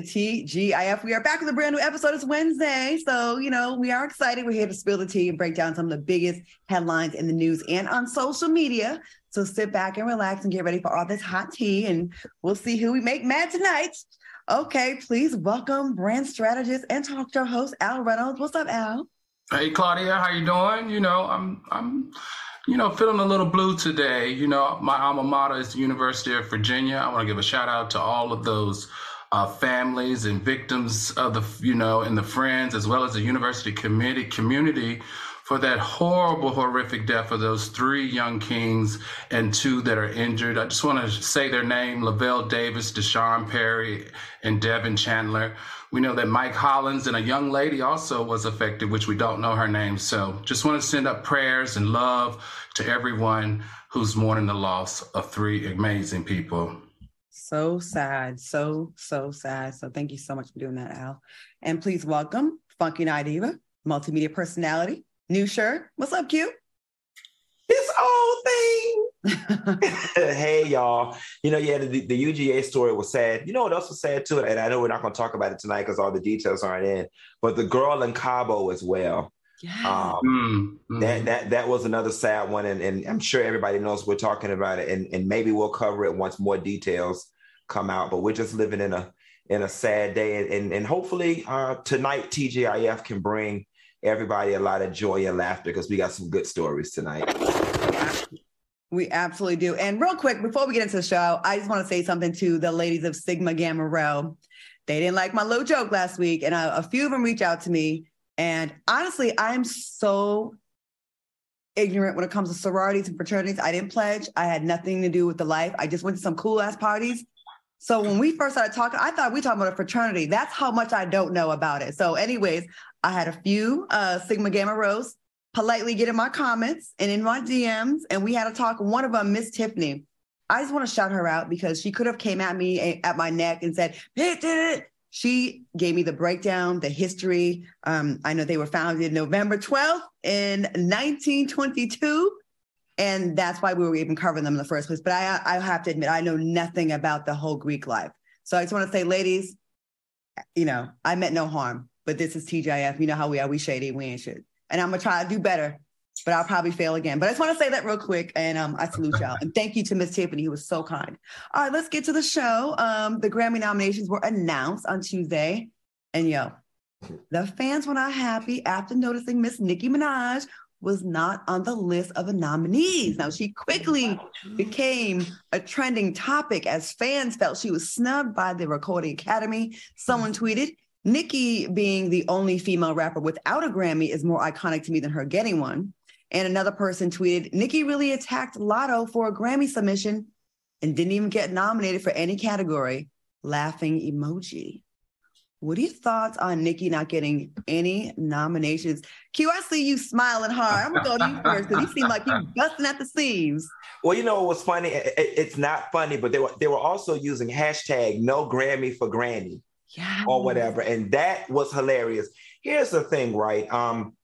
the TGIF. We are back with a brand new episode. It's Wednesday. So, you know, we are excited. We're here to spill the tea and break down some of the biggest headlines in the news and on social media. So sit back and relax and get ready for all this hot tea. And we'll see who we make mad tonight. Okay, please welcome brand strategist and talk show host Al Reynolds. What's up, Al? Hey Claudia, how you doing? You know, I'm I'm you know, feeling a little blue today. You know, my alma mater is the University of Virginia. I want to give a shout out to all of those uh, families and victims of the, you know, and the friends, as well as the university committee community for that horrible, horrific death of those three young kings and two that are injured. I just want to say their name, Lavel Davis, D'Sean Perry, and Devin Chandler. We know that Mike Hollins and a young lady also was affected, which we don't know her name. So just want to send up prayers and love to everyone who's mourning the loss of three amazing people. So sad. So, so sad. So thank you so much for doing that, Al. And please welcome Funky Night Diva, multimedia personality, new shirt. What's up, Q? This old thing. hey, y'all. You know, yeah, the, the UGA story was sad. You know what else was sad too? And I know we're not going to talk about it tonight because all the details aren't in, but the girl in Cabo as well. Yeah. Um, mm, That that that was another sad one, and, and I'm sure everybody knows we're talking about it, and, and maybe we'll cover it once more details come out. But we're just living in a in a sad day, and and, hopefully uh, tonight TGIF can bring everybody a lot of joy and laughter because we got some good stories tonight. We absolutely do. And real quick, before we get into the show, I just want to say something to the ladies of Sigma Gamma Rho. They didn't like my little joke last week, and a, a few of them reached out to me. And honestly, I'm so ignorant when it comes to sororities and fraternities. I didn't pledge. I had nothing to do with the life. I just went to some cool ass parties so when we first started talking, I thought we talking about a fraternity. That's how much I don't know about it. So, anyways, I had a few uh, Sigma Gamma Rhos politely get in my comments and in my DMs, and we had a talk. One of them, Miss Tiffany. I just want to shout her out because she could have came at me eh, at my neck and said, "It did it." She gave me the breakdown, the history. Um, I know they were founded November 12th in 1922 and that's why we were even covering them in the first place. But I, I have to admit, I know nothing about the whole Greek life. So I just want to say, ladies, you know, I meant no harm, but this is TGIF. You know how we are. We shady, we ain't shit. And I'm gonna try to do better, but I'll probably fail again. But I just want to say that real quick, and um, I salute y'all. And thank you to Miss Tiffany, who was so kind. All right, let's get to the show. Um, the Grammy nominations were announced on Tuesday, and yo, the fans were not happy after noticing Miss Nicki Minaj was not on the list of the nominees. Now, she quickly became a trending topic as fans felt she was snubbed by the Recording Academy. Someone mm-hmm. tweeted, Nicki being the only female rapper without a Grammy is more iconic to me than her getting one. And another person tweeted, Nicki really attacked Latto for a Grammy submission and didn't even get nominated for any category. Laughing emoji. What are your thoughts on Nicki not getting any nominations? Q, I see you smiling hard. I'm gonna go to you first because you seem like you're busting at the seams. Well, you know what's funny? It's not funny, but they were they were also using hashtag no Grammy for Granny. Yeah. Or whatever. And that was hilarious. Here's the thing, right? Um,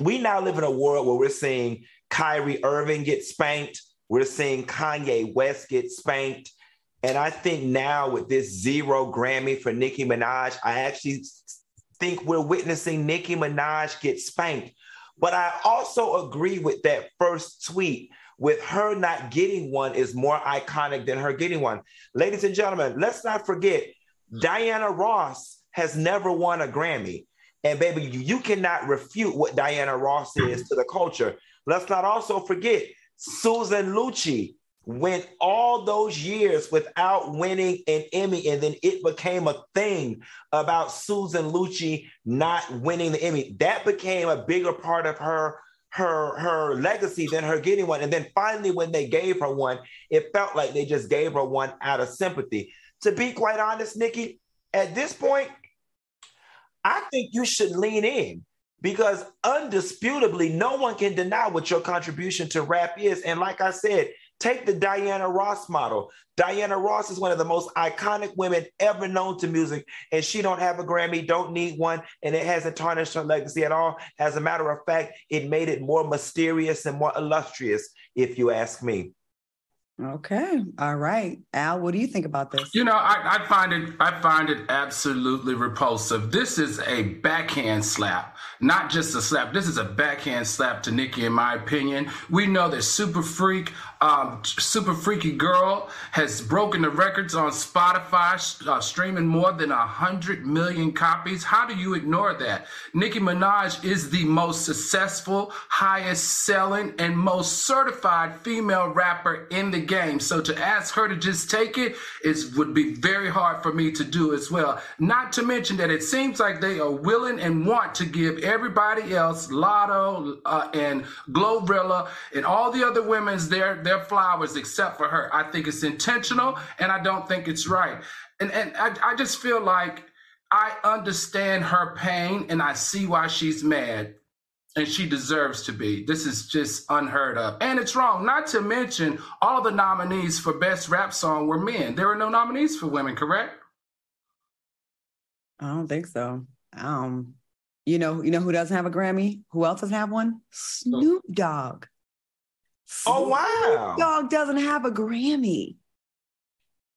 we now live in a world where we're seeing Kyrie Irving get spanked. We're seeing Kanye West get spanked. And I think now with this zero Grammy for Nicki Minaj, I actually think we're witnessing Nicki Minaj get spanked. But I also agree with that first tweet with her not getting one is more iconic than her getting one. Ladies and gentlemen, let's not forget Diana Ross has never won a Grammy. And baby, you cannot refute what Diana Ross is to the culture. Let's not also forget Susan Lucci went all those years without winning an Emmy, and then it became a thing about Susan Lucci not winning the Emmy. That became a bigger part of her her her legacy than her getting one. And then finally, when they gave her one, it felt like they just gave her one out of sympathy. To be quite honest, Nicki, at this point, I think you should lean in because undisputably, no one can deny what your contribution to rap is. And like I said, Take the Diana Ross model. Diana Ross is one of the most iconic women ever known to music, and she don't have a Grammy, don't need one, and it hasn't tarnished her legacy at all. As a matter of fact, it made it more mysterious and more illustrious, if you ask me. Okay. All right. Al, what do you think about this? You know, I, I, find it I find it absolutely repulsive. This is a backhand slap, not just a slap. This is a backhand slap to Nicki, in my opinion. We know that Super Freak, um, Super Freaky Girl has broken the records on Spotify, uh, streaming more than a hundred million copies. How do you ignore that? Nicki Minaj is the most successful, highest selling, and most certified female rapper in the game. So to ask her to just take it is would be very hard for me to do as well. Not to mention that it seems like they are willing and want to give everybody else, Latto uh, and Glorilla and all the other women's their their flowers except for her. I think it's intentional and I don't think it's right. And and I, I just feel like I understand her pain and I see why she's mad and she deserves to be. This is just unheard of. And it's wrong. Not to mention, all the nominees for Best Rap Song were men. There were no nominees for women, correct? I don't think so. Um, you know, you know who doesn't have a Grammy? Who else doesn't have one? Snoop Dogg. Oh wow! Snoop Dogg doesn't have a Grammy.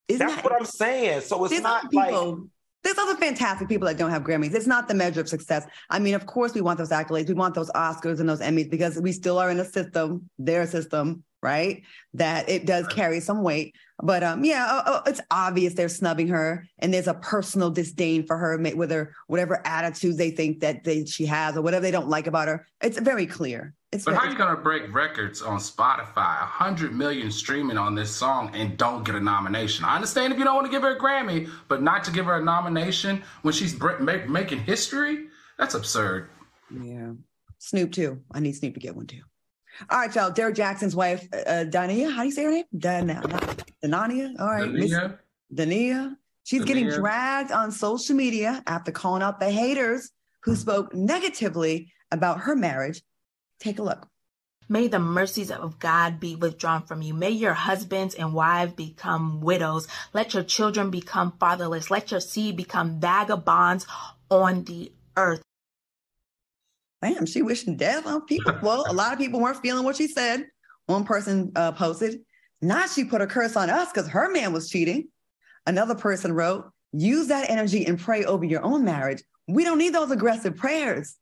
Isn't That's that, what I'm saying. So it's not people, like there's other fantastic people that don't have Grammys. It's not the measure of success. I mean, of course, we want those accolades. We want those Oscars and those Emmys because we still are in a system, their system, right? That it does carry some weight. But um, yeah, uh, uh, it's obvious they're snubbing her, and there's a personal disdain for her, with her whatever attitudes they think that they, she has or whatever they don't like about her. It's very clear. It's but how are you gonna break records on Spotify? hundred million streaming on this song and don't get a nomination. I understand if you don't want to give her a Grammy, but not to give her a nomination when she's make, making history. That's absurd. Yeah, Snoop too. I need Snoop to get one too. All right, y'all. Derrick Jaxn's wife, uh, Dania. How do you say her name? Dania. Dania. All right, Dania. Dania. She's Dania. getting dragged on social media after calling out the haters who spoke negatively about her marriage Take a look. May the mercies of God be withdrawn from you. May your husbands and wives become widows. Let your children become fatherless. Let your seed become vagabonds on the earth. Bam, she wishing death on people. Well, a lot of people weren't feeling what she said. One person uh, posted, not she put a curse on us because her man was cheating. Another person wrote, use that energy and pray over your own marriage. We don't need those aggressive prayers.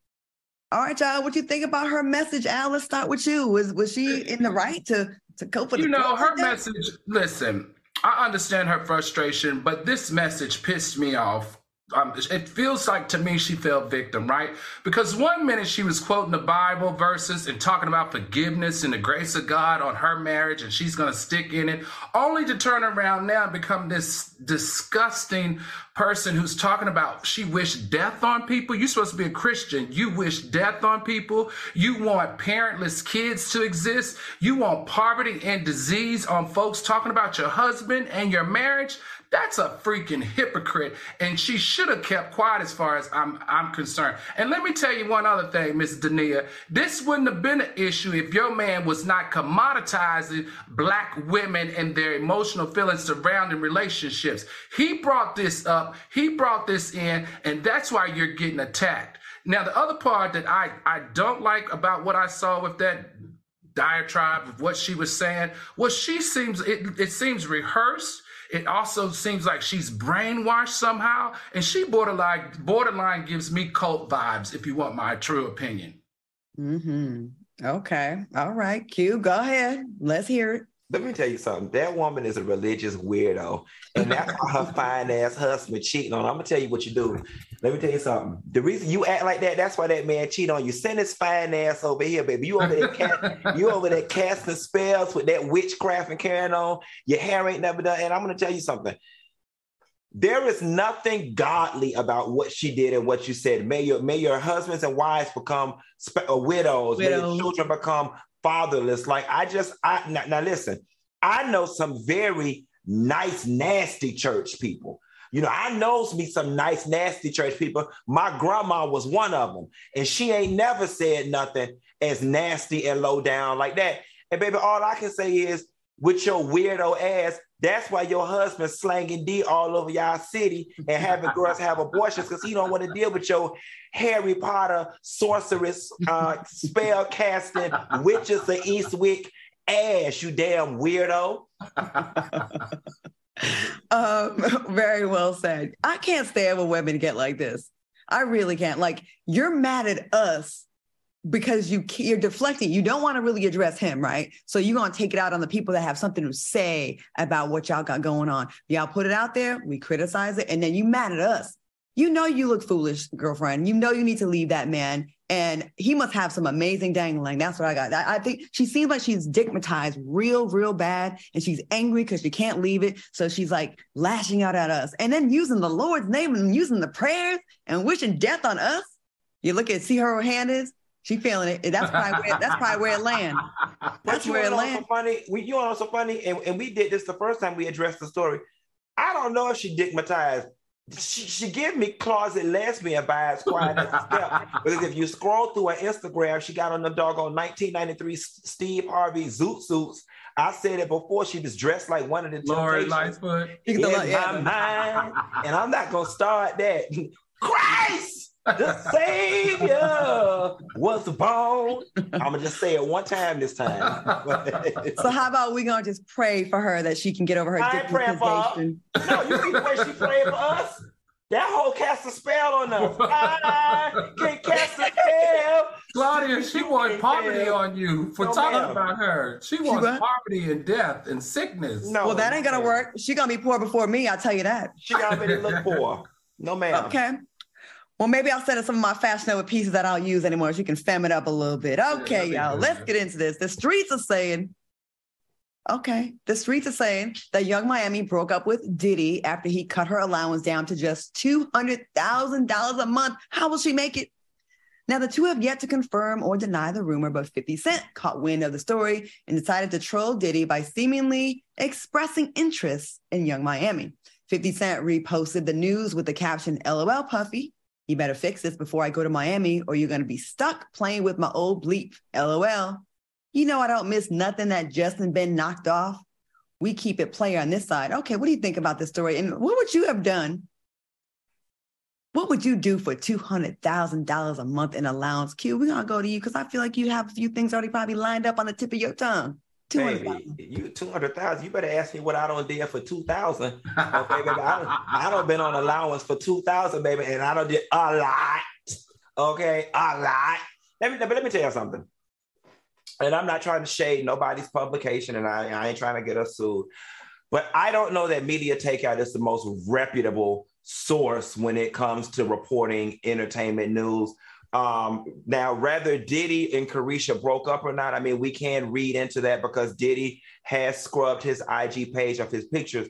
All right, y'all. What you think about her message, Al? Let's start with you. Was was she in the right to to cope with? You know, her message. Listen, I understand her frustration, but this message pissed me off um, it feels like to me she fell victim, right? Because one minute she was quoting the Bible verses and talking about forgiveness and the grace of God on her marriage, and she's going to stick in it, only to turn around now and become this disgusting person who's talking about she wished death on people. You're supposed to be a Christian. You wish death on people. You want parentless kids to exist. You want poverty and disease on folks talking about your husband and your marriage. That's a freaking hypocrite. And she should have kept quiet as far as I'm I'm concerned. And let me tell you one other thing, Miss Dania. This wouldn't have been an issue if your man was not commoditizing black women and their emotional feelings surrounding relationships. He brought this up, he brought this in, and that's why you're getting attacked. Now, the other part that I, I don't like about what I saw with that diatribe of what she was saying was she seems it, it seems rehearsed it also seems like she's brainwashed somehow, and she borderline borderline gives me cult vibes. If you want my true opinion. Hmm. Okay. All right. Q. Go ahead. Let's hear it let me tell you something. That woman is a religious weirdo, and that's why her fine ass husband cheating on. Her. I'm gonna tell you what you do. Let me tell you something. The reason you act like that, that's why that man cheat on you. Send his fine ass over here, baby. You over there, cast, you over there casting spells with that witchcraft and carrying on. Your hair ain't never done. And I'm gonna tell you something. There is nothing godly about what she did and what you said. May your may your husbands and wives become sp- uh, widows. widows. May your children become fatherless. Like I just, I now, now listen, I know some very nice, nasty church people. You know, I knows me some nice, nasty church people. My grandma was one of them, and she ain't never said nothing as nasty and low down like that. And baby, all I can say is, with your weirdo ass, that's why your husband slanging D all over y'all city and having girls have abortions because he don't want to deal with your Harry Potter sorceress, uh, spell casting witches of Eastwick ass, you damn weirdo. um, very well said. I can't stand when women get like this. I really can't. Like, you're mad at us because you you're deflecting. You don't want to really address him, right? So you're gonna take it out on the people that have something to say about what y'all got going on. Y'all put it out there, we criticize it, and then you mad at us. You know you look foolish, girlfriend. You know you need to leave that man. And he must have some amazing dangling. That's what I got. I, I think she seems like she's stigmatized real, real bad. And she's angry because she can't leave it. So she's like lashing out at us and then using the Lord's name and using the prayers and wishing death on us. You look at, see her hand is? She feeling it. That's probably where, that's probably where it land. That's where it land. Funny, we you know so funny, and, and we did this the first time we addressed the story. I don't know if she stigmatized she, she give me closet lesbian vibes quiet as a step. Because if you scroll through her Instagram, she got on the doggone 1993 Steve Harvey zoot suits. I said it before. She was dressed like one of the Lori Lightfoot. In my mind, and I'm not gonna start that. Christ! The Savior was born. I'm gonna just say it one time this time. so how about we gonna just pray for her that she can get over her I ain't praying for her. No, you see the way she prayed for us? That whole cast a spell on us. I can cast a spell. Claudia, she wants poverty on you for no, talking ma'am. about her. She wants she poverty and death and sickness. No, well, that ain't gonna work. She gonna be poor before me. I'll tell you that. She already look poor. No, ma'am. Okay. Well, maybe I'll send her some of my Fashion Nova pieces that I don't use anymore so you can fam it up a little bit. Okay, yeah, y'all, let's get into this. The streets are saying, okay, the streets are saying that Yung Miami broke up with Diddy after he cut her allowance down to just $200,000 a month. How will she make it? Now, the two have yet to confirm or deny the rumor, but 50 Cent caught wind of the story and decided to troll Diddy by seemingly expressing interest in Yung Miami. 50 Cent reposted the news with the caption, LOL Puffy, you better fix this before I go to Miami, or you're going to be stuck playing with my old bleep. LOL. You know, I don't miss nothing that Justin been knocked off. We keep it player on this side. Okay, what do you think about this story? And what would you have done? What would you do for $200,000 a month in allowance? Q, we're going to go to you because I feel like you have a few things already probably lined up on the tip of your tongue. Baby, you two hundred thousand. You better ask me what I don't did for two thousand. Okay, oh, baby. I don't, I don't been on allowance for two thousand, baby, and I don't did a lot. Okay, a lot. Let me let me tell you something. And I'm not trying to shade nobody's publication, and I, I ain't trying to get us sued. But I don't know that Media Takeout is the most reputable source when it comes to reporting entertainment news um, now, whether Diddy and Caresha broke up or not, I mean, we can read into that because Diddy has scrubbed his IG page of his pictures.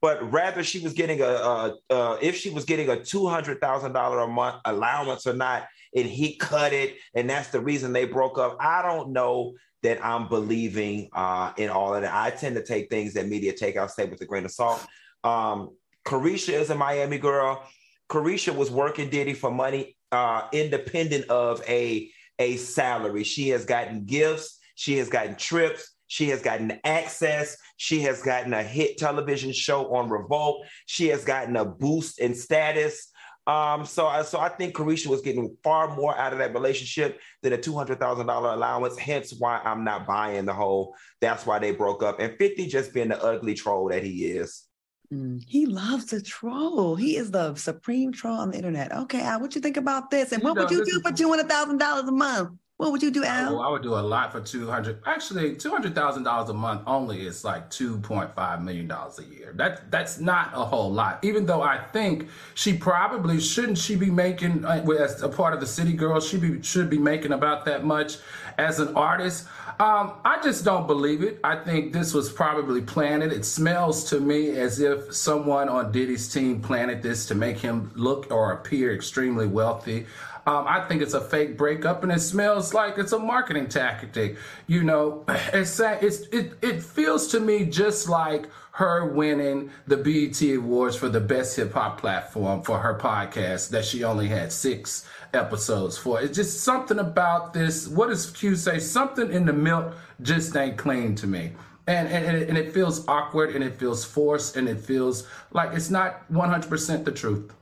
But rather, she was getting a, a, a if she was getting a two hundred thousand dollar a month allowance or not, and he cut it, and that's the reason they broke up. I don't know that I'm believing uh, in all of that. I tend to take things that media take out say with a grain of salt. Um, Caresha is a Miami girl. Caresha was working Diddy for money uh, independent of a a salary. She has gotten gifts. She has gotten trips. She has gotten access. She has gotten a hit television show on Revolt. She has gotten a boost in status. Um, so, so I think Caresha was getting far more out of that relationship than a two hundred thousand dollar allowance. Hence, why I'm not buying the whole. That's why they broke up. And Fifty just being the ugly troll that he is. Mm, he loves to troll. He is the supreme troll on the internet. Okay, Al, what you think about this? And what would you do for two hundred thousand dollars a month? What would you do, Al? Oh, I would do a lot for two hundred. Actually, two hundred thousand dollars a month only is like two point five million dollars a year. That that's not a whole lot. Even though I think she probably shouldn't she be making uh, as a part of the City girl. she be, should be making about that much as an artist. Um, I just don't believe it. I think this was probably planted. It smells to me as if someone on Diddy's team planted this to make him look or appear extremely wealthy. Um, I think it's a fake breakup, and it smells like it's a marketing tactic. You know, it's it's it it feels to me just like her winning the BET Awards for the best hip hop platform for her podcast that she only had six episodes for. It's just something about this. What does Q say? Something in the milk just ain't clean to me. And, and, and it feels awkward and it feels forced and it feels like it's not 100% the truth.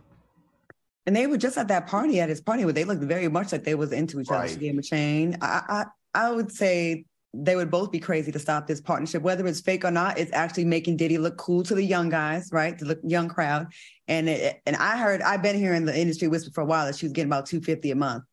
And they were just at that party at his party where they looked very much like they was into each other. She gave him a chain. I, I I would say they would both be crazy to stop this partnership, whether it's fake or not. It's actually making Diddy look cool to the young guys, right? The young crowd. And it, and I heard I've been here in the industry whisper for a while that she was getting about two fifty a month,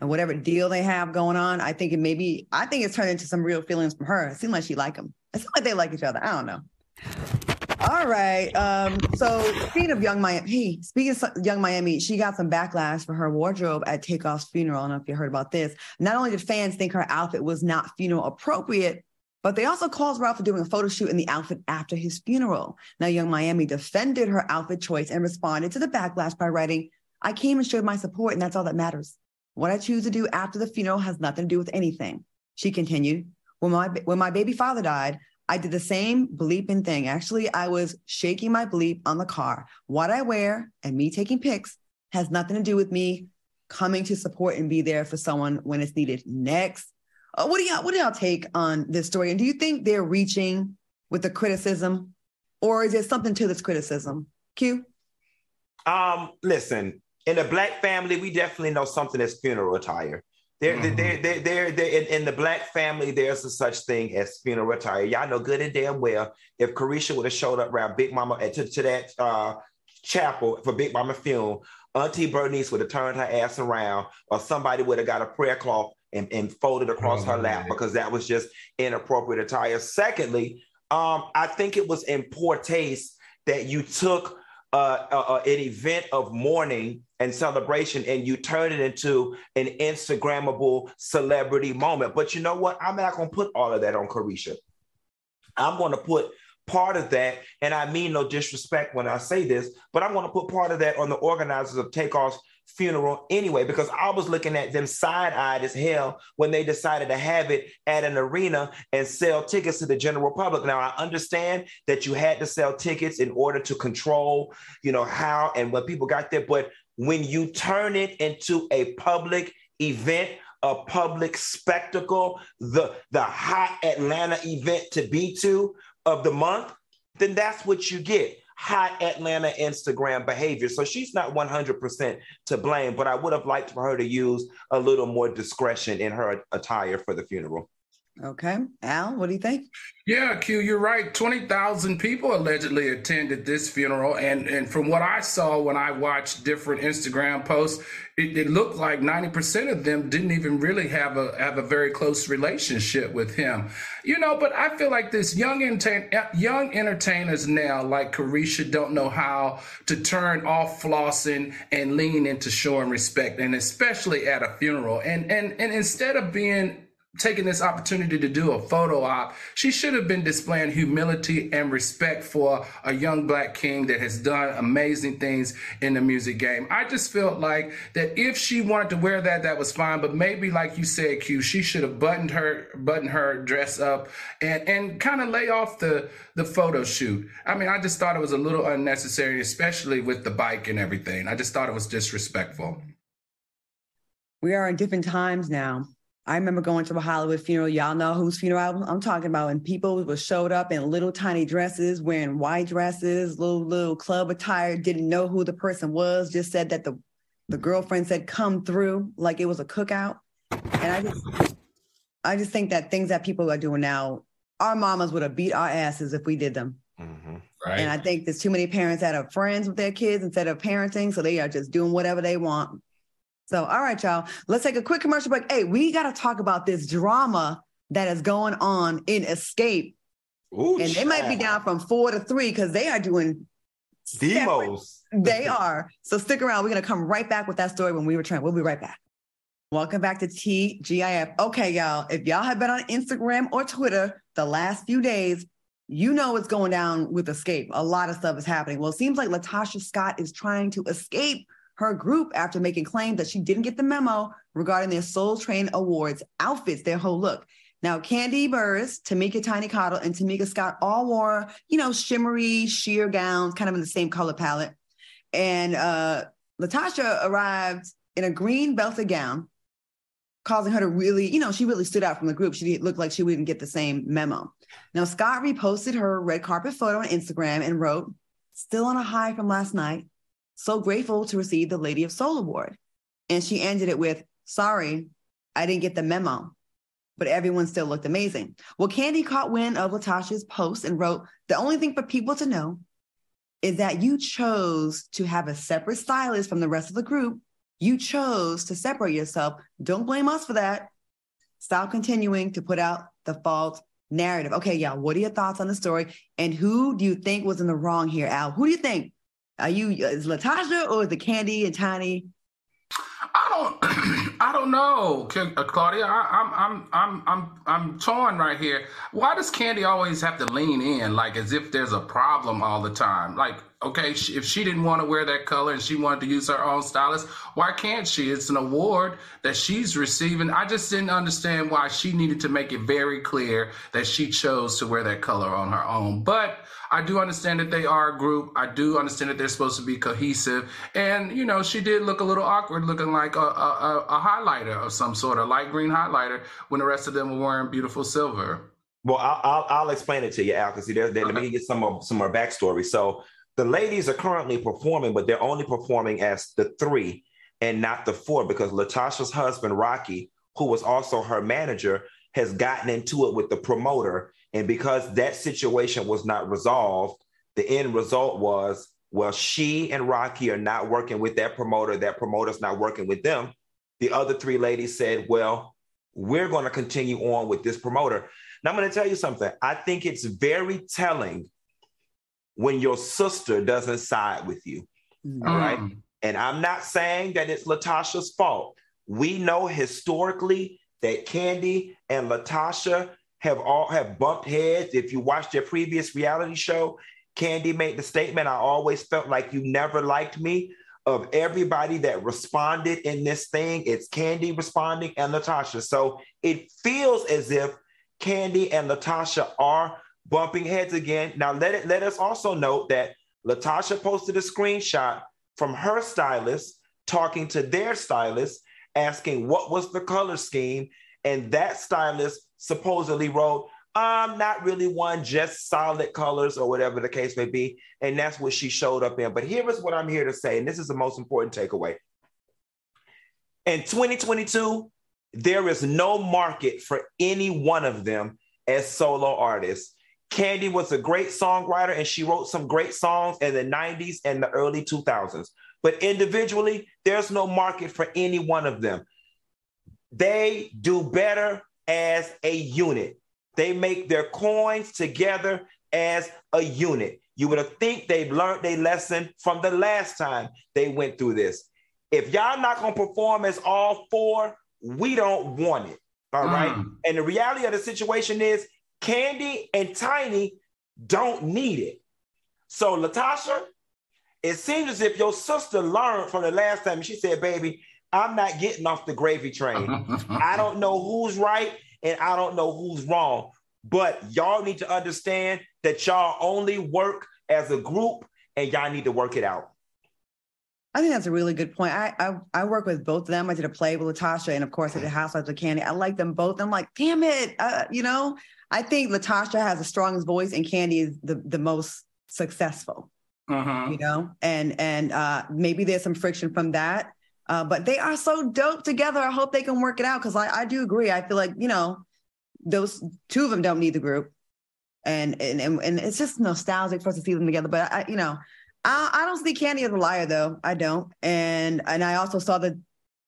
and whatever deal they have going on, I think it maybe I think it's turned into some real feelings from her. It seems like she like him. It seems like they like each other. I don't know. All right. Um, so speaking of Yung Miami, hey, speaking of Yung Miami, she got some backlash for her wardrobe at Takeoff's funeral. I don't know if you heard about this. Not only did fans think her outfit was not funeral appropriate, but they also called her out for doing a photo shoot in the outfit after his funeral. Now, Yung Miami defended her outfit choice and responded to the backlash by writing, I came and showed my support, and that's all that matters. What I choose to do after the funeral has nothing to do with anything. She continued, when my, when my baby father died, I did the same bleeping thing. Actually, I was shaking my bleep on the car. What I wear and me taking pics has nothing to do with me coming to support and be there for someone when it's needed. Next, uh, what do y'all what do y'all take on this story? And do you think they're reaching with the criticism, or is there something to this criticism? Q. Um, listen, in the black family, we definitely know something as funeral attire. There, mm-hmm. there, there, there, there, in, in, the black family, there's a such thing as funeral attire. Y'all know good and damn well if Caresha would have showed up around Big Mama uh, to, to that uh, chapel for Big Mama funeral, Auntie Bernice would have turned her ass around, or somebody would have got a prayer cloth and, and folded across oh, her lap because that was just inappropriate attire. Secondly, um, I think it was in poor taste that you took uh, uh, an event of mourning and celebration and you turn it into an Instagrammable celebrity moment. But you know what? I'm not going to put all of that on Caresha. I'm going to put part of that, and I mean no disrespect when I say this, but I'm going to put part of that on the organizers of Takeoff's funeral anyway, because I was looking at them side eyed as hell when they decided to have it at an arena and sell tickets to the general public. Now, I understand that you had to sell tickets in order to control, you know, how and when people got there, but when you turn it into a public event, a public spectacle, the, the hot Atlanta event to be to of the month, then that's what you get hot Atlanta Instagram behavior. So she's not 100% to blame, but I would have liked for her to use a little more discretion in her attire for the funeral. Okay. Al, what do you think? Yeah, Q, you're right. 20,000 people allegedly attended this funeral. And, and from what I saw when I watched different Instagram posts, it, it, looked like 90% of them didn't even really have a have a very close relationship with him. You know, but I feel like this young entertain, uh, young entertainers now, like Caresha, don't know how to turn off flossing and lean into showing respect, and especially at a funeral. And and and instead of being taking this opportunity to do a photo op, she should have been displaying humility and respect for a young black king that has done amazing things in the music game. I just felt like that if she wanted to wear that, that was fine. But maybe, like you said, Q, she should have buttoned her buttoned her dress up and and kind of lay off the the photo shoot. I mean, I just thought it was a little unnecessary, especially with the bike and everything. I just thought it was disrespectful. We are in different times now. I remember going to a Hollywood funeral. Y'all know whose funeral I'm talking about. And people was showed up in little tiny dresses, wearing white dresses, little little club attire, didn't know who the person was, just said that the the girlfriend said come through like it was a cookout. And I just I just think that things that people are doing now, our mamas would have beat our asses if we did them. Mm-hmm. Right. And I think there's too many parents that are friends with their kids instead of parenting. So they are just doing whatever they want so, all right, y'all, let's take a quick commercial break. Hey, we got to talk about this drama that is going on in Xscape. Ooh, and they might be down from four to three because they are doing demos. They are. So stick around. We're going to come right back with that story when we return. We'll be right back. Welcome back to TGIF. Okay, y'all, if y'all have been on Instagram or Twitter the last few days, you know what's going down with Xscape. A lot of stuff is happening. Well, it seems like Latasha Scott is trying to escape her group after making claims that she didn't get the memo regarding their Soul Train Awards outfits, their whole look. Now, Kandi Burruss, Tameka Tiny Cottle, and Tamika Scott all wore, you know, shimmery sheer gowns, kind of in the same color palette. And uh, Latasha arrived in a green belted gown, causing her to really, you know, she really stood out from the group. She looked like she wouldn't get the same memo. Now, Scott reposted her red carpet photo on Instagram and wrote, Still on a high from last night so grateful to receive the Lady of Soul Award. And she ended it with, Sorry, I didn't get the memo. but everyone still looked amazing. Well, Kandi caught wind of Latasha's post and wrote, The only thing for people to know is that you chose to have a separate stylist from the rest of the group. You chose to separate yourself. Don't blame us for that. Stop continuing to put out the false narrative. Okay, y'all, what are your thoughts on the story? And who do you think was in the wrong here, Al? Who do you think? Are you is Latasha or the Kandi and Tiny I don't, I don't know, uh, Claudia. I, am I'm, I'm, I'm, I'm torn right here. Why does Kandi always have to lean in, like as if there's a problem all the time? Like, okay, if she didn't want to wear that color and she wanted to use her own stylist, why can't she? It's an award that she's receiving. I just didn't understand why she needed to make it very clear that she chose to wear that color on her own. But I do understand that they are a group. I do understand that they're supposed to be cohesive. And, you know, she did look a little awkward looking like a, a, a highlighter of some sort, a light green highlighter, when the rest of them were wearing beautiful silver. Well, I'll, I'll, I'll explain it to you, Al, because see, there, there, okay. let me get some of some more backstory. So the ladies are currently performing, but they're only performing as the three and not the four because Latasha's husband, Rocky, who was also her manager, has gotten into it with the promoter and because that situation was not resolved, the end result was well, she and Rocky are not working with that promoter. That promoter's not working with them. The other three ladies said, well, we're going to continue on with this promoter. Now, I'm going to tell you something. I think it's very telling when your sister doesn't side with you. Mm. All right. And I'm not saying that it's Latasha's fault. We know historically that Kandi and Latasha have all have bumped heads. If you watch their previous reality show, Kandi made the statement, I always felt like you never liked me. Of everybody that responded in this thing, it's Kandi responding and Latasha. So it feels as if Kandi and Latasha are bumping heads again. Now let it let us also note that Latasha posted a screenshot from her stylist talking to their stylist, asking what was the color scheme. And that stylist supposedly wrote, I'm not really one, just solid colors or whatever the case may be. And that's what she showed up in. But here is what I'm here to say, and this is the most important takeaway. In 2022, there is no market for any one of them as solo artists. Kandi was a great songwriter and she wrote some great songs in the 90s and the early 2000s. But individually, there's no market for any one of them. They do better as a unit. They make their coins together as a unit. You would have think they've learned their lesson from the last time they went through this. If y'all not gonna perform as all four, we don't want it. All mm. right. And the reality of the situation is Kandi and Tiny don't need it. So Latasha, it seems as if your sister learned from the last time. She said, baby, I'm not getting off the gravy train. I don't know who's right and I don't know who's wrong. But y'all need to understand that y'all only work as a group and y'all need to work it out. I think that's a really good point. I, I, I work with both of them. I did a play with Latasha, and of course, I did Housewives of Kandi. I like them both. I'm like, damn it, uh, you know. I think Latasha has the strongest voice, and Kandi is the the most successful. Uh-huh. You know, and and uh, maybe there's some friction from that. Uh, but they are so dope together. I hope they can work it out because I, I do agree. I feel like, you know, those two of them don't need the group. And and and, and it's just nostalgic for us to see them together. But I, you know, I, I don't see Kandi as a liar though. I don't. And and I also saw the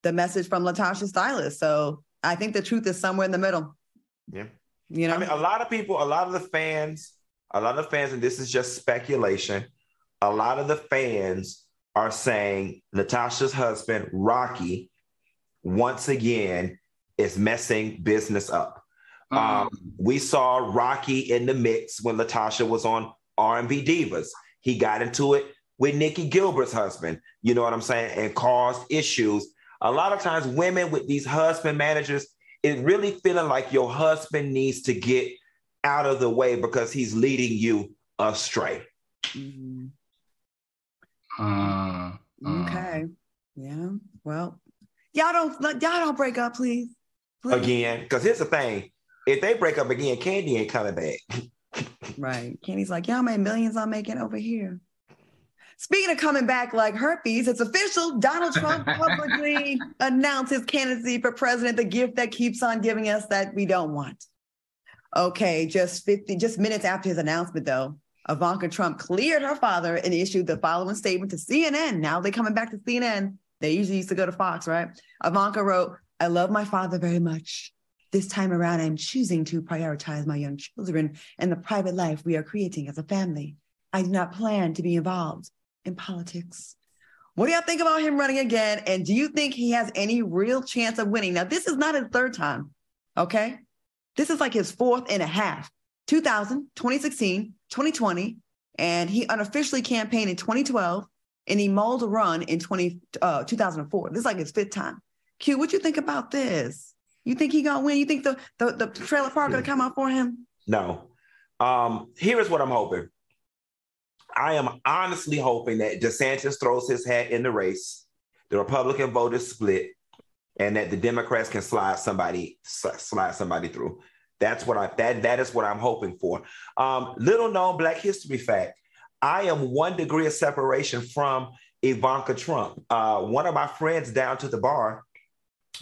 the message from Latasha Stylist. So I think the truth is somewhere in the middle. Yeah. You know, I mean, a lot of people, a lot of the fans, a lot of fans, and this is just speculation. A lot of the fans are saying Natasha's husband, Rocky, once again is messing business up. Mm-hmm. Um, we saw Rocky in the mix when Latasha was on R&B Divas. He got into it with Nicci Gilbert's husband, you know what I'm saying, and caused issues. A lot of times, women with these husband managers, it really feeling like your husband needs to get out of the way because he's leading you astray. Mm-hmm. Uh, uh, okay. Yeah. Well, y'all don't y'all don't break up, please. please. Again, because here's the thing: if they break up again, Kandi ain't coming back. right. Kandi's like, y'all made millions I'm making over here. Speaking of coming back like herpes, it's official. Donald Trump publicly announced his candidacy for president, the gift that keeps on giving us that we don't want. Okay, just 50, just minutes after his announcement, though, Ivanka Trump cleared her father and issued the following statement to CNN. Now they're coming back to CNN. They usually used to go to Fox, right? Ivanka wrote, I love my father very much. This time around, I'm choosing to prioritize my young children and the private life we are creating as a family. I do not plan to be involved in politics. What do y'all think about him running again? And do you think he has any real chance of winning? Now, this is not his third time, okay? This is like his fourth and a half. 2000, 2016, 2020, and he unofficially campaigned in 2012, and he mulled a run in 20, uh, 2004. This is like his fifth time. Q, what you think about this? You think he gonna win? You think the the, the trailer park gonna come out for him? No. Um, here is what I'm hoping. I am honestly hoping that DeSantis throws his hat in the race, the Republican vote is split, and that the Democrats can slide somebody slide somebody through. That's what I that that is what I'm hoping for. Um, little known Black History fact: I am one degree of separation from Ivanka Trump. Uh, one of my friends down to the bar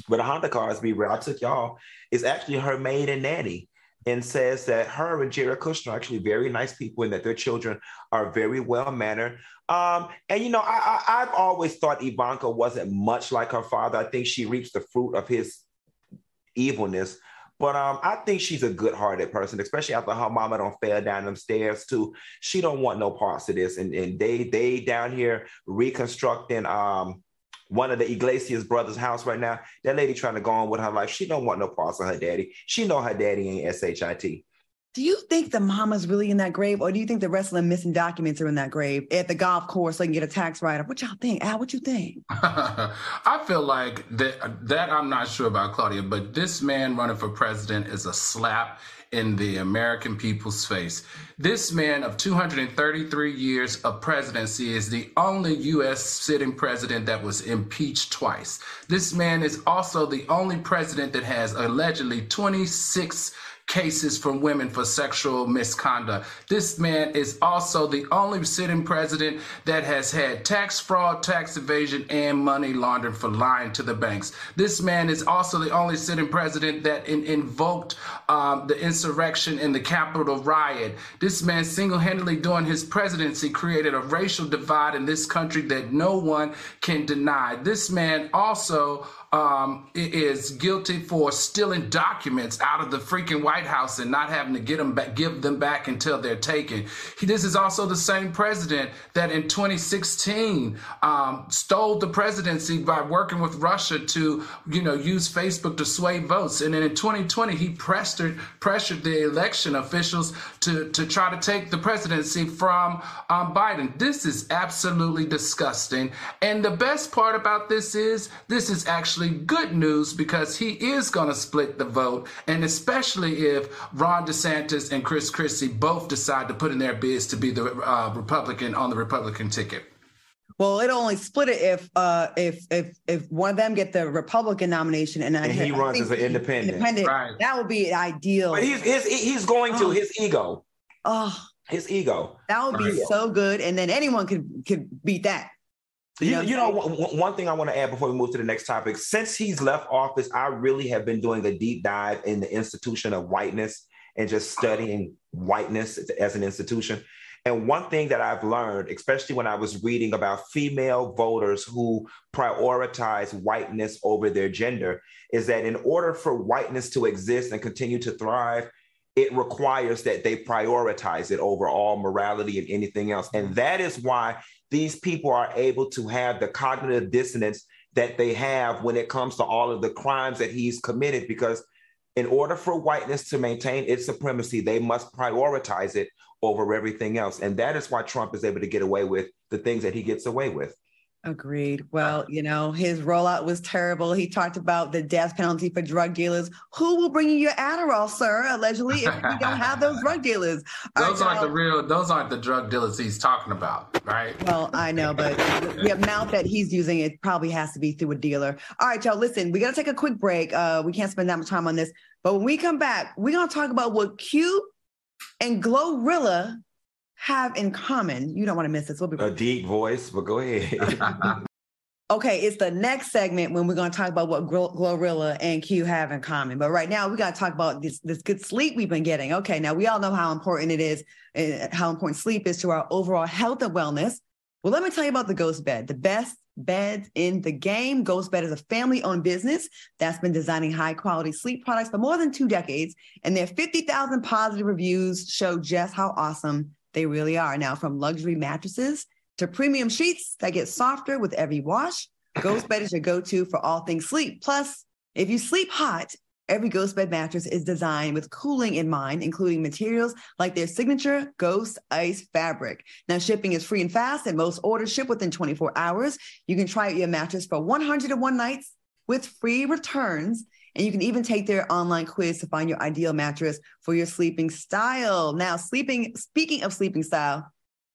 with a Honda cars be where I took y'all is actually her maid and nanny and says that her and Jared Kushner are actually very nice people and that their children are very well mannered. Um, and you know, I, I, I've always thought Ivanka wasn't much like her father. I think she reaps the fruit of his evilness. But um, I think she's a good-hearted person, especially after her mama don't fell down them stairs too. She don't want no parts of this, and, and they they down here reconstructing um one of the Iglesias brothers' house right now. That lady trying to go on with her life. She don't want no parts of her daddy. She know her daddy ain't shit. Do you think the mama's really in that grave, or do you think the rest of the missing documents are in that grave at the golf course so they can get a tax write-off? What y'all think? Al, what you think? I feel like that that I'm not sure about Claudia, but this man running for president is a slap in the American people's face. This man of 233 years of presidency is the only U.S. sitting president that was impeached twice. This man is also the only president that has allegedly 26 cases from women for sexual misconduct. This man is also the only sitting president that has had tax fraud, tax evasion, and money laundering for lying to the banks. This man is also the only sitting president that in, invoked um, the insurrection in the Capitol riot. This man single handedly during his presidency created a racial divide in this country that no one can deny. This man also um, is guilty for stealing documents out of the freaking White House and not having to get them back, give them back until they're taken. He, this is also the same president that in 2016 um, stole the presidency by working with Russia to, you know, use Facebook to sway votes. And then in 2020, he pressured pressured the election officials to to try to take the presidency from um, Biden. This is absolutely disgusting. And the best part about this is this is actually actually good news because he is going to split the vote, and especially if Ron DeSantis and Chris Christie both decide to put in their bids to be the uh, Republican on the Republican ticket. Well, it'll only split it if uh, if if if one of them get the Republican nomination and, and he I runs as an independent. independent right. That would be ideal. But he's his, he's going to oh. his ego. Oh, his ego. That would be right. so good, and then anyone could could beat that. You, you know, one thing I want to add before we move to the next topic. Since he's left office, I really have been doing a deep dive in the institution of whiteness and just studying whiteness as an institution. And one thing that I've learned, especially when I was reading about female voters who prioritize whiteness over their gender, is that in order for whiteness to exist and continue to thrive, it requires that they prioritize it over all morality and anything else. And that is why these people are able to have the cognitive dissonance that they have when it comes to all of the crimes that he's committed because in order for whiteness to maintain its supremacy they must prioritize it over everything else. And that is why trump is able to get away with the things that he gets away with Agreed. Well, you know, his rollout was terrible. He talked about the death penalty for drug dealers. Who will bring you your Adderall, sir? Allegedly, if we don't have those drug dealers. those right, aren't the real. Those aren't the drug dealers he's talking about, right? Well, I know, but the amount that he's using it probably has to be through a dealer. All right, y'all. Listen, we got to take a quick break. Uh, we can't spend that much time on this, but when we come back, we're gonna talk about what Q and Glorilla have in common? You don't want to miss this. We'll be a deep voice, but go ahead. okay, it's the next segment when we're going to talk about what Glorilla and Q have in common. But right now, we got to talk about this this good sleep we've been getting. Okay, now we all know how important it is, uh, how important sleep is to our overall health and wellness. Well, let me tell you about the Ghost Bed, the best beds in the game. Ghost Bed is a family owned business that's been designing high quality sleep products for more than two decades. And their 50,000 positive reviews show just how awesome they really are. Now, from luxury mattresses to premium sheets that get softer with every wash, Ghost Bed is your go to for all things sleep. Plus, if you sleep hot, Every Ghost Bed mattress is designed with cooling in mind, including materials like their signature Ghost Ice fabric. Now, shipping is free and fast, and most orders ship within 24 hours. You can try out your mattress for 101 nights with free returns. And you can even take their online quiz to find your ideal mattress for your sleeping style. Now, sleeping, speaking of sleeping style,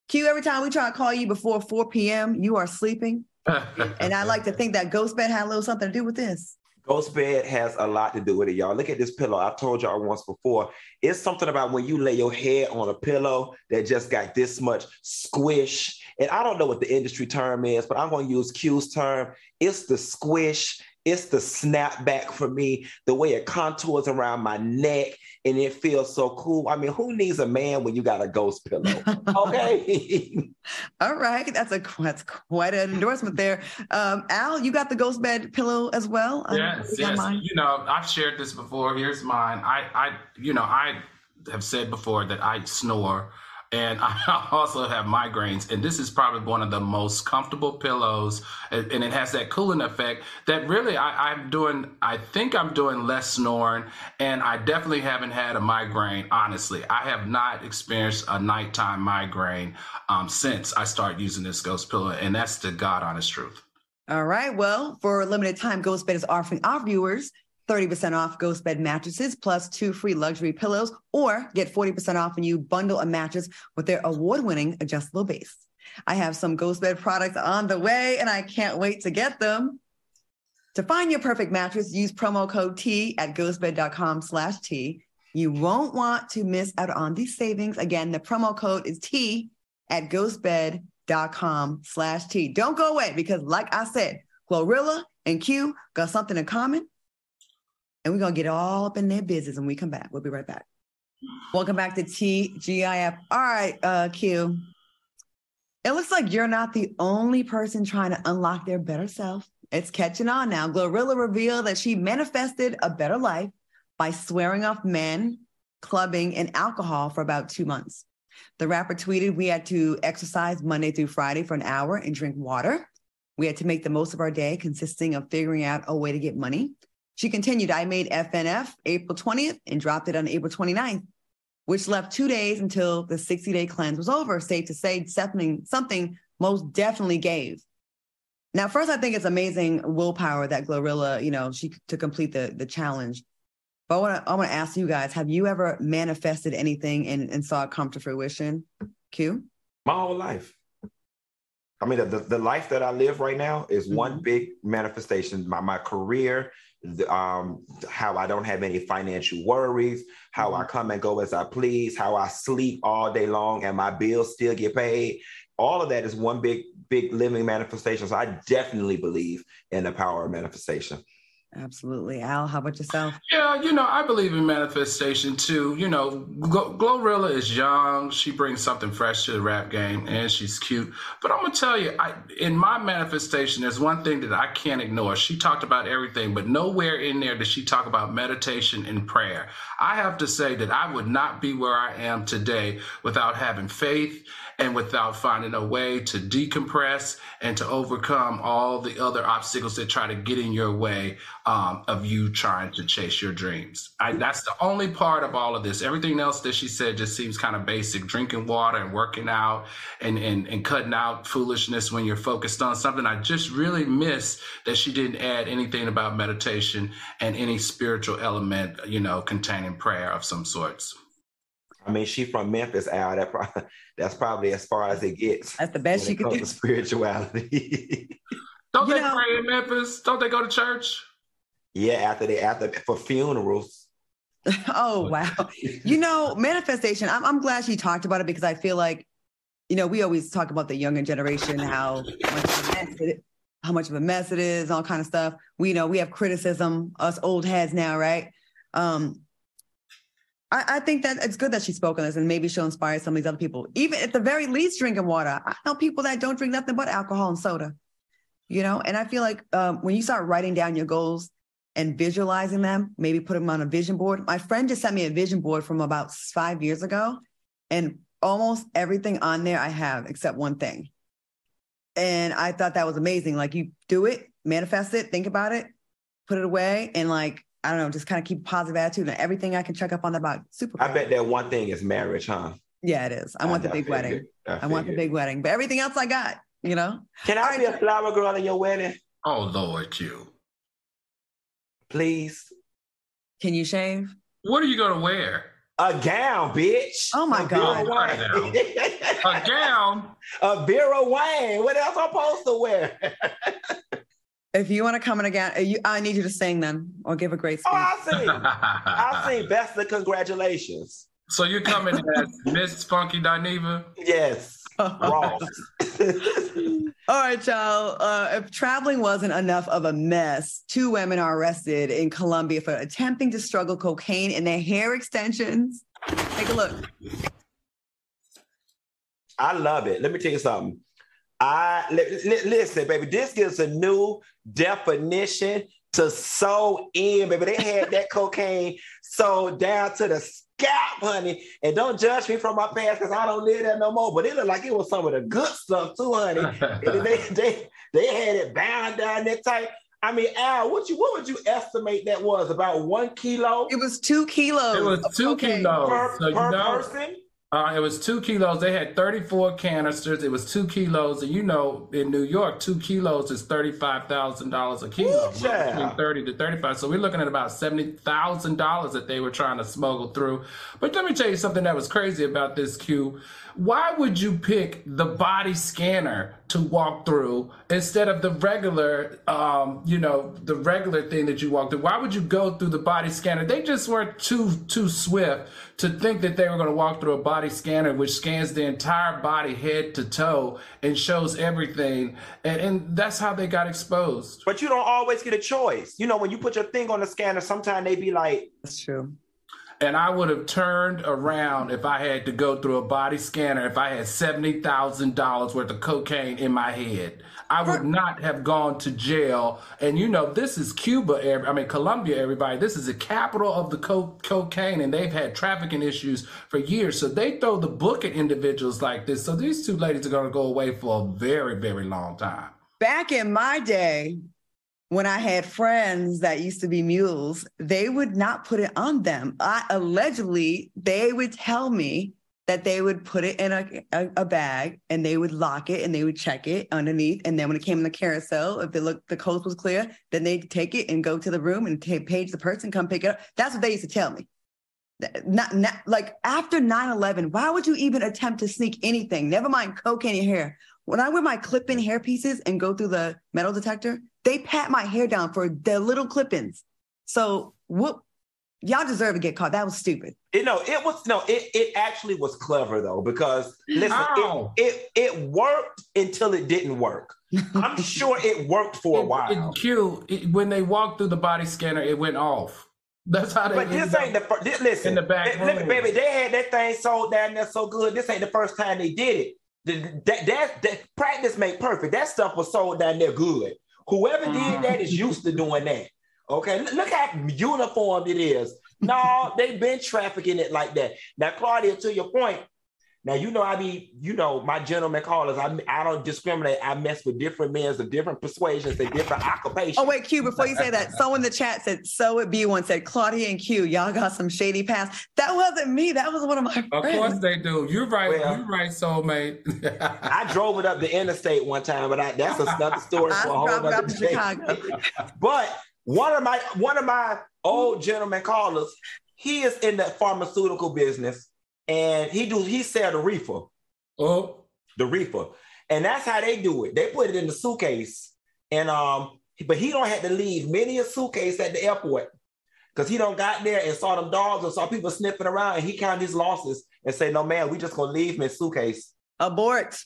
Q, every time we try to call you before 4 p.m., you are sleeping. and I like to think that Ghost Bed had a little something to do with this. Ghost bed has a lot to do with it, y'all. Look at this pillow. I've told y'all once before. It's something about when you lay your head on a pillow that just got this much squish. And I don't know what the industry term is, but I'm going to use Q's term. It's the squish it's the snapback for me, the way it contours around my neck, and it feels so cool. I mean, who needs a man when you got a ghost pillow? Okay. All right, that's a that's quite an endorsement there. Um, Al, you got the ghost bed pillow as well. Yes, yes. You know, I've shared this before. Here's mine. I, I, you know, I have said before that I snore and I also have migraines. And this is probably one of the most comfortable pillows, and, it has that cooling effect that really I, I'm doing. I think I'm doing less snoring, and I definitely haven't had a migraine. Honestly, I have not experienced a nighttime migraine um, since I started using this ghost pillow, and that's the god honest truth. All right. Well, for a limited time, Ghost Bed is offering our viewers 30% off Ghost Bed mattresses plus two free luxury pillows, or get 40% off when you bundle a mattress with their award winning adjustable base. I have some Ghost Bed products on the way and I can't wait to get them. To find your perfect mattress, use promo code T at ghostbed.com slash T. You won't want to miss out on these savings. Again, the promo code is T at ghostbed.com slash T. Don't go away because, like I said, Glorilla and Q got something in common and we're going to get all up in their business when we come back. We'll be right back. Welcome back to TGIF. All right, uh, Q. It looks like you're not the only person trying to unlock their better self. It's catching on now. Glorilla revealed that she manifested a better life by swearing off men, clubbing, and alcohol for about two months. The rapper tweeted, We had to exercise Monday through Friday for an hour and drink water. We had to make the most of our day, consisting of figuring out a way to get money. She continued, I made FNF April 20th and dropped it on April 29th, which left two days until the 60 day cleanse was over. Safe to say, something, something most definitely gave. Now, first, I think it's amazing willpower that Glorilla, you know, she to complete the, the challenge. But I want to I want to ask you guys: Have you ever manifested anything and, and saw it come to fruition? Q. My whole life. I mean, the, the life that I live right now is mm-hmm. one big manifestation. My my career, the, um, how I don't have any financial worries, how mm-hmm. I come and go as I please, how I sleep all day long and my bills still get paid. All of that is one big, big living manifestation. So I definitely believe in the power of manifestation. Absolutely. Al, how about yourself? Yeah, you know, I believe in manifestation too. You know, Glorilla is young. She brings something fresh to the rap game and she's cute. But I'm going to tell you, I, in my manifestation, there's one thing that I can't ignore. She talked about everything, but nowhere in there does she talk about meditation and prayer. I have to say that I would not be where I am today without having faith and without finding a way to decompress and to overcome all the other obstacles that try to get in your way um, of you trying to chase your dreams. I, that's the only part of all of this. Everything else that she said just seems kind of basic drinking water and working out and, and, and cutting out foolishness when you're focused on something. I just really miss that she didn't add anything about meditation and any spiritual element, you know, containing prayer of some sorts. I mean, she from Memphis, Al. That probably, that's probably as far as it gets. That's the best she could do. spirituality. Don't you they know, pray in Memphis? Don't they go to church? Yeah, after they after for funerals. oh wow! you know, manifestation. I'm I'm glad she talked about it because I feel like you know, we always talk about the younger generation, how much of a mess it, how much of a mess it is, all kind of stuff. We you know we have criticism, us old heads now, right? Um, I, I, think that it's good that she spoke on this, and maybe she'll inspire some of these other people. Even at the very least, drinking water. I know people that don't drink nothing but alcohol and soda. You know, and I feel like um, when you start writing down your goals and visualizing them, maybe put them on a vision board. My friend just sent me a vision board from about five years ago, and almost everything on there I have except one thing. And I thought that was amazing. Like you do it, manifest it, think about it, put it away, and like I don't know, just kind of keep positive attitude and everything I can check up on about super. I bet that one thing is marriage, huh? Yeah, it is. I, I want the big wedding. I, I, want the big wedding, but everything else I got, you know. Can I All be right. a flower girl in your wedding? Oh Lord, you. Please. Can you shave? What are you gonna wear? A gown, bitch. Oh my a god. a gown. A Vera Wang. What else I'm supposed to wear? if you want to come in again, uh, you, I need you to sing then or give a great speech. Oh, I'll sing. I'll sing. Best of congratulations. So you're coming as Miss Funky Dineva? Yes. Ross. All right, y'all. Uh, if traveling wasn't enough of a mess, two women are arrested in Colombia for attempting to struggle cocaine in their hair extensions. Take a look. I love it. Let me tell you something. I li- li- listen, baby. This gives a new definition to sew in, baby. They had that cocaine sewed down to the scalp, honey. And don't judge me from my past because I don't live there no more. But it looked like it was some of the good stuff too, honey. they, they, they had it bound down there tight. I mean, Al, what you what would you estimate that was? About one kilo? It was two kilos. It was two kilos per, so per know, person. Uh, it was two kilos. They had 34 canisters. It was two kilos. And you know, in New York, two kilos is $35,000 a kilo. Between 30 to 35. So we're looking at about $70,000 that they were trying to smuggle through. But let me tell you something that was crazy about this Q why would you pick the body scanner to walk through instead of the regular, um, you know, the regular thing that you walk through? Why would you go through the body scanner? They just weren't too too swift to think that they were going to walk through a body scanner which scans the entire body, head to toe, and shows everything. And, and that's how they got exposed. But you don't always get a choice. You know, when you put your thing on the scanner, sometimes they be like, "That's true." And I would have turned around if I had to go through a body scanner, if I had $70,000 worth of cocaine in my head. I would not have gone to jail. And you know, this is Cuba, I mean, Colombia, everybody. This is the capital of the co- cocaine, and they've had trafficking issues for years. So they throw the book at individuals like this. So these two ladies are going to go away for a very, very long time. Back in my day, when I had friends that used to be mules, they would not put it on them. I allegedly, they would tell me that they would put it in a, a, a, bag and they would lock it and they would check it underneath. And then when it came in the carousel, if they look the coast was clear, then they'd take it and go to the room and t- page the person, come pick it up. That's what they used to tell me. Not, not like after 9-11, why would you even attempt to sneak anything? Never mind coke in your hair. When I wear my clip-in hair pieces and go through the metal detector, they pat my hair down for the little clip-ins. So what y'all deserve to get caught. That was stupid. You know, it was no, it, it actually was clever though, because listen, it, it, it worked until it didn't work. I'm sure it worked for a while. It, Q, it, when they walked through the body scanner, it went off. That's how they. But this ain't the first. Listen, in the back, it, baby, they had that thing sold down there so good. This ain't the first time they did it. That, that, that practice make perfect. That stuff was sold down there good. Whoever did mm-hmm. that is used to doing that. Okay, look how uniform it is. No, they've been trafficking it like that. Now, Claudia, to your point, now you know I be, you know, my gentleman callers. I I don't discriminate. I mess with different men of different persuasions and different occupations. Oh wait, Q. Before you say that, someone in the chat said so it be one said Claudia and Q. Y'all got some shady past. That wasn't me. That was one of my. Friends. Of course they do. You're right. Well, You're right, soulmate. I drove it up the interstate one time, but I, that's another story for a whole other day. Chicago. but one of my one of my old gentleman callers, he is in the pharmaceutical business and he do he sell the reefer. Oh, the reefer, and that's how they do it. They put it in the suitcase, and um, but he don't have to leave many a suitcase at the airport because he don't got there and saw them dogs and saw people sniffing around, and he counted his losses and say, "No man, we just gonna leave him in suitcase." Abort.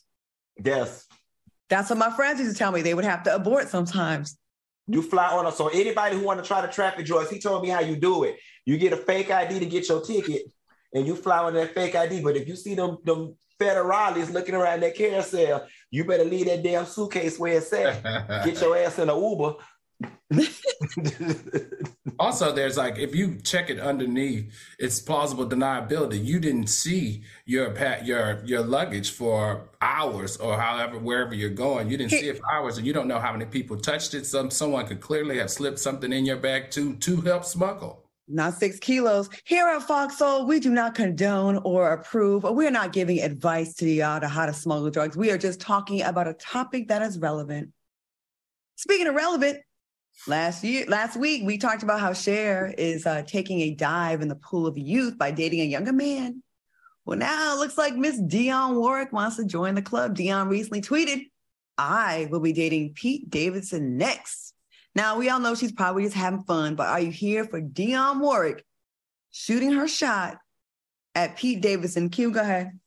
Yes. That's what my friends used to tell me. They would have to abort sometimes. You fly on a so anybody who want to try to traffic Joyce, he told me how you do it. You get a fake ID to get your ticket, and you fly on that fake ID. But if you see them them federales looking around that carousel, you better leave that damn suitcase where it's at. get your ass in a Uber also, there's like if you check it underneath, it's plausible deniability. You didn't see your pat your your luggage for hours or however wherever you're going. You didn't see it for hours, and you don't know how many people touched it. Some someone could clearly have slipped something in your bag to to help smuggle. Not six kilos. Here at Foxhole, we do not condone or approve, or we're not giving advice to y'all to how to smuggle drugs. We are just talking about a topic that is relevant. Speaking of relevant, Last year, last week, we talked about how Cher is uh, taking a dive in the pool of youth by dating a younger man. Well, now it looks like Miss Dionne Warwick wants to join the club. Dionne recently tweeted, I will be dating Pete Davidson next. Now, we all know she's probably just having fun, but are you here for Dionne Warwick shooting her shot at Pete Davidson? Q, go ahead.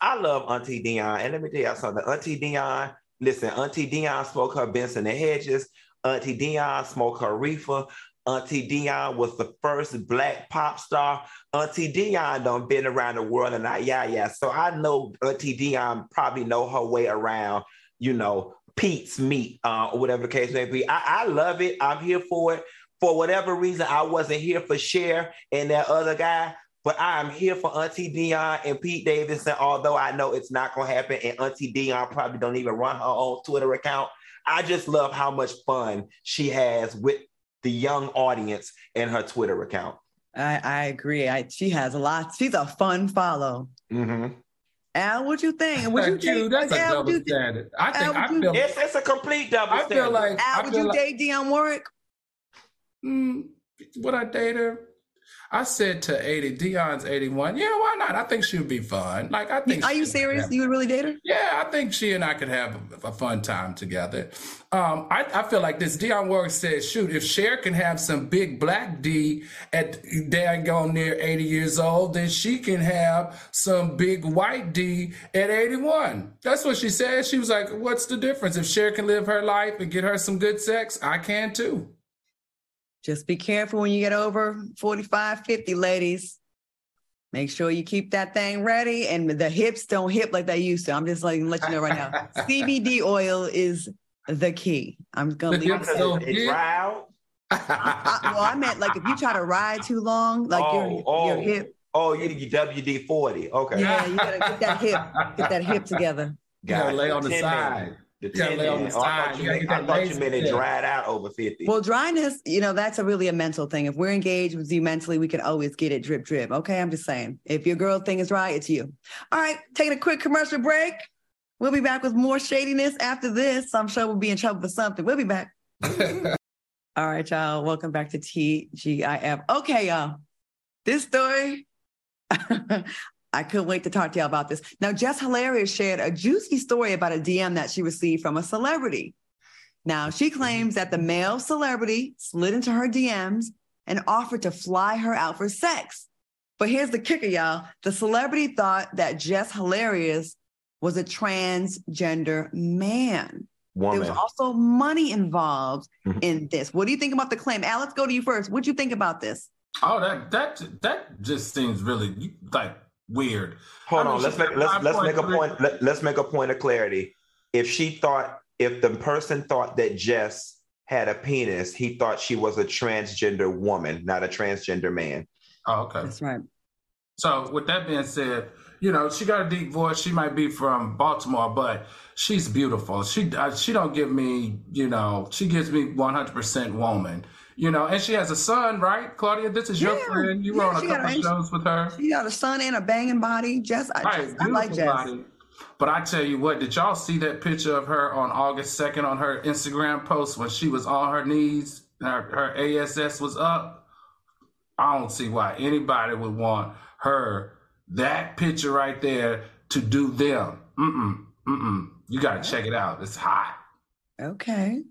I love Auntie Dionne, And let me tell you something. Auntie Dionne, listen, Auntie Dionne spoke her Benson and Hedges. Auntie Dionne smoked her reefer. Auntie Dionne was the first black pop star. Auntie Dionne done been around the world and I, yeah, yeah. So I know Auntie Dionne probably know her way around, you know, Pete's meat, uh, or whatever the case may be. I, I love it. I'm here for it. For whatever reason, I wasn't here for Cher and that other guy, but I am here for Auntie Dionne and Pete Davidson, although I know it's not gonna happen. And Auntie Dionne probably don't even run her own Twitter account. I just love how much fun she has with the young audience in her Twitter account. I, I agree. I, she has a lot. She's a fun follow. Mm-hmm. Al, what you think? What you think? That's a Al, double standard. I think Al, I feel it's, it's a complete double I feel like Al, I would you like, date Dionne Warwick? Mm, would I date her? I said to 80, Dionne's 81. Yeah, why not? I think she would be fun. Like, I think. Are you serious? Have, you would really date her? Yeah, I think she and I could have a, a fun time together. Um, I, I, feel like this. Dionne Warwick says, shoot, if Cher can have some big black D at daggone near 80 years old, then she can have some big white D at 81. That's what she said. She was like, what's the difference? If Cher can live her life and get her some good sex, I can too. Just be careful when you get over 45, 50, ladies. Make sure you keep that thing ready and the hips don't hip like they used to. I'm just like let you know right now. CBD oil is the key. I'm gonna leave it so dry out. I, I, well, I meant like if you try to ride too long, like oh, your, oh. your hip. Oh, you need to get WD forty. Okay. Yeah, you gotta get that hip, get that hip together. You gotta lay on the side. The you gotta lay on the side. I thought you, you, I thought you meant it dried out over 50. Well, dryness, you know, that's a really a mental thing. If we're engaged with you mentally, we can always get it drip, drip. Okay. I'm just saying. If your girl thing is dry, it's you. All right. Taking a quick commercial break. We'll be back with more shadiness after this. I'm sure we'll be in trouble for something. We'll be back. All right, y'all. Welcome back to TGIF. Okay, y'all. This story I couldn't wait to talk to y'all about this. Now, Jess Hilarious shared a juicy story about a DM that she received from a celebrity. Now, she claims that the male celebrity slid into her DMs and offered to fly her out for sex. But here's the kicker, y'all. The celebrity thought that Jess Hilarious was a transgender man. Woman. There was also money involved mm-hmm. in this. What do you think about the claim? Alex, go to you first. What do you think about this? Oh, that that that just seems really like weird. Hold on, let's make let's let's make a point. Let, let's make a point of clarity. If she thought, if the person thought that Jess had a penis, he thought she was a transgender woman, not a transgender man. Oh, okay, that's right. So, with that being said, you know she got a deep voice. She might be from Baltimore, but she's beautiful. She uh, she don't give me, you know, she gives me one hundred percent woman you know, and she has a son, right, Claudia? This is your friend. You yeah, were on a couple shows with her. She got a son and a banging body. Just, I, right, just, I like Jess. Body. But I tell you what, did y'all see that picture of her on August 2nd on her Instagram post when she was on her knees? Her, her ASS was up. I don't see why anybody would want her, that picture right there, to do them. Mm-mm, mm-mm. You got to check it out. It's hot. Okay.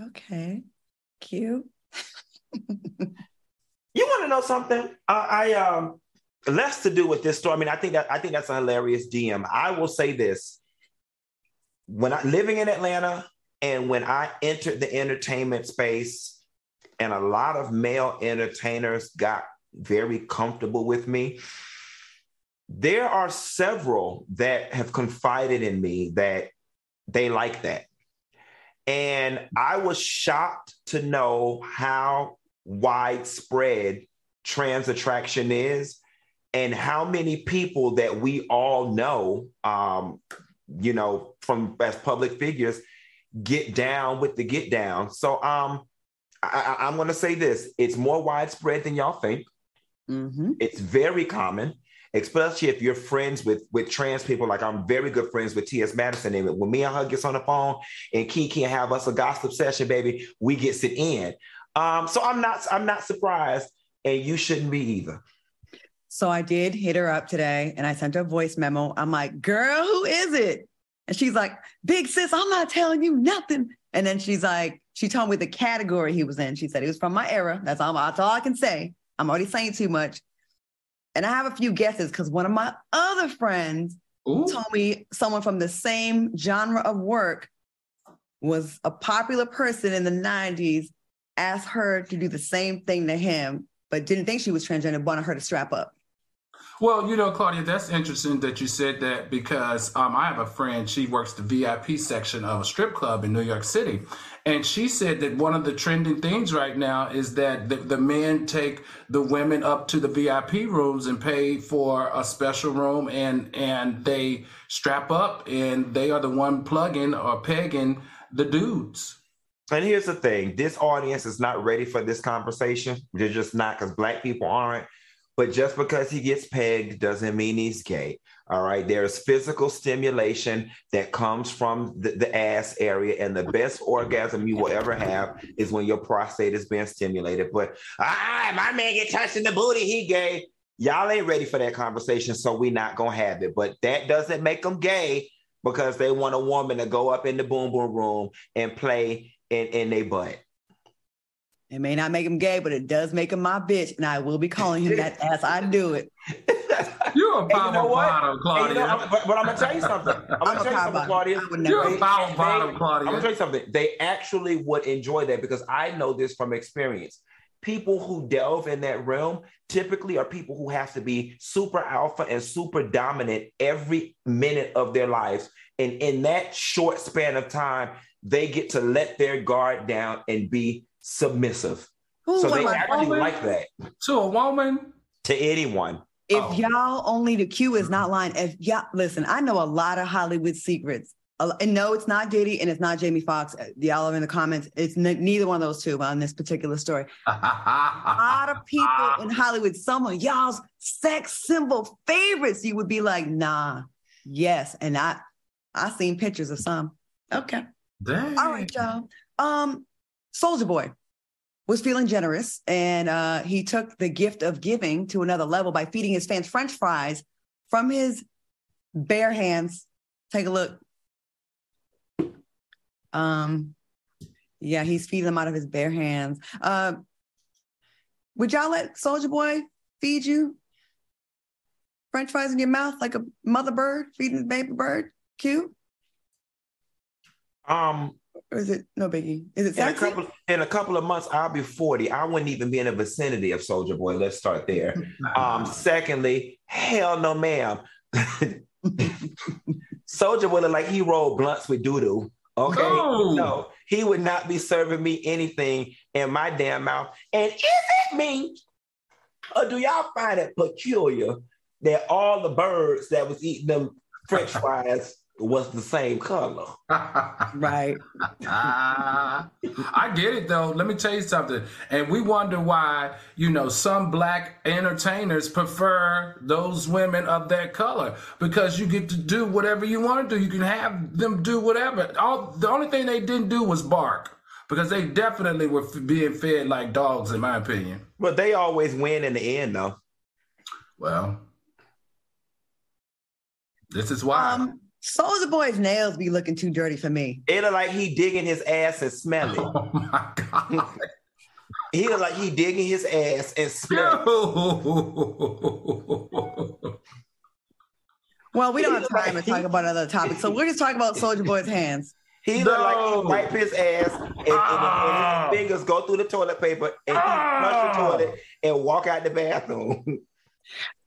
Okay. Cute. you want to know something? I, I um less to do with this story. I mean, I think that I think that's a hilarious DM. I will say this: when I living in Atlanta and when I entered the entertainment space, and a lot of male entertainers got very comfortable with me. There are several that have confided in me that they like that. And I was shocked to know how widespread trans attraction is and how many people that we all know, um, you know, from as public figures, get down with the get down. So um, I, am going to say this: it's more widespread than y'all think. Mm-hmm. It's very common, especially if you're friends with with trans people. Like I'm very good friends with T.S. Madison. And when me and her gets on the phone and Kiki and have us a gossip session, baby, we get sit in. Um, so I'm not I'm not surprised, and you shouldn't be either. So I did hit her up today and I sent her a voice memo. I'm like, girl, who is it? And she's like, big sis, I'm not telling you nothing. And then she's like, she told me the category he was in. She said he was from my era. That's all, that's all I can say. I'm already saying too much. And I have a few guesses because one of my other friends Ooh. told me someone from the same genre of work was a popular person in the 90s, asked her to do the same thing to him, but didn't think she was transgender, wanted her to strap up. Well, you know, Claudia, that's interesting that you said that because um, I have a friend, she works the VIP section of a strip club in New York City. And she said that one of the trending things right now is that the, the men take the women up to the VIP rooms and pay for a special room and and they strap up and they are the one plugging or pegging the dudes. And here's the thing this audience is not ready for this conversation. They're just not because black people aren't. But just because he gets pegged doesn't mean he's gay. All right. There's physical stimulation that comes from the, the, ass area, and the best orgasm you will ever have is when your prostate is being stimulated. But ah, my man get touched in the booty, he gay. Y'all ain't ready for that conversation, so we not gonna have it. But that doesn't make them gay because they want a woman to go up in the boom boom room and play in, in their butt. It may not make him gay, but it does make him my bitch, and I will be calling him that as I do it. You're a power you know bottom, Claudia. You know, but, but, I'm gonna tell you something. I'm gonna tell you something, Claudia. You're a power bottom, Claudia. I'm gonna tell you something. They actually would enjoy that because I know this from experience. People who delve in that realm typically are people who have to be super alpha and super dominant every minute of their lives. And in that short span of time, they get to let their guard down and be submissive. Ooh, so they actually woman? like that. To a woman? To anyone. If oh. y'all only the Q is not lying. If y'all listen, I know a lot of Hollywood secrets. And no, it's not Diddy and it's not Jamie Foxx. Uh, y'all are in the comments. It's n- neither one of those two on this particular story. a lot of people in Hollywood, some of y'all's sex symbol favorites, you would be like, nah, yes. And I I seen pictures of some. Okay. Dang. All right, y'all. Um, Soulja Boy was feeling generous and uh, he took the gift of giving to another level by feeding his fans french fries from his bare hands. Take a look. Um, yeah, he's feeding them out of his bare hands. Uh, would y'all let Soulja Boy feed you French fries in your mouth like a mother bird feeding a baby bird? Cute. Um, or is it no biggie? Is it in a couple in a couple of months? I'll be forty. I wouldn't even be in the vicinity of Soulja Boy. Let's start there. um, secondly, hell no, ma'am. Soulja would look like he rolled blunts with doo doo. Okay, no. no, he would not be serving me anything in my damn mouth. And is it me, or do y'all find it peculiar that all the birds that was eating them French fries was the same color. right. I get it though. Let me tell you something. And we wonder why, you know, some black entertainers prefer those women of that color because you get to do whatever you want to do. You can have them do whatever. All the only thing they didn't do was bark because they definitely were being fed like dogs, in my opinion. But they always win in the end, though. Well, this is why. Um, Soulja Boy's nails be looking too dirty for me. It look like he digging his ass and smelling. Oh my god. He look like he digging his ass and smelling. well, we don't have time to talk about other topics, so we're just talking about Soulja Boy's hands. He no. look like he wipe his ass and, and, and, his ah. fingers go through the toilet paper and he flush the ah. toilet and walk out the bathroom.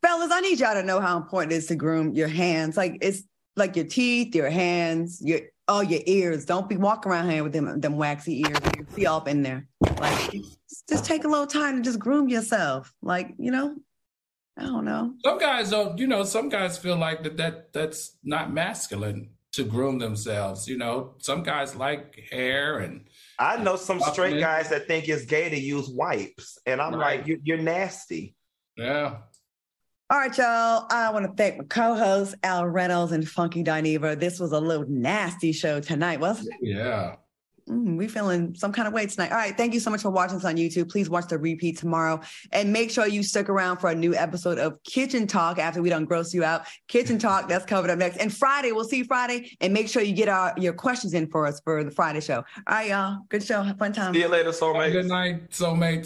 Fellas, I need y'all to know how important it is to groom your hands. Like it's like your teeth, your hands, your oh your ears. Don't be walking around here with them them waxy ears, your feet up in there. Like just take a little time to just groom yourself. Like you know, I don't know. Some guys don't. You know, some guys feel like that that that's not masculine to groom themselves. You know, some guys like hair and. I know some straight guys that think it's gay to use wipes, and I'm right. like, you're, you're nasty. Yeah. All right, y'all. I want to thank my co-hosts Al Reynolds and Funky Dineva. This was a little nasty show tonight, wasn't it? Yeah. Mm, we feeling some kind of way tonight. All right. Thank you so much for watching us on YouTube. Please watch the repeat tomorrow and make sure you stick around for a new episode of Kitchen Talk after we done gross you out. Kitchen Talk, that's covered up next. And Friday, we'll see you Friday and make sure you get our your questions in for us for the Friday show. All right, y'all. Good show. Have fun time. See you later, soulmate. Good night, soulmate.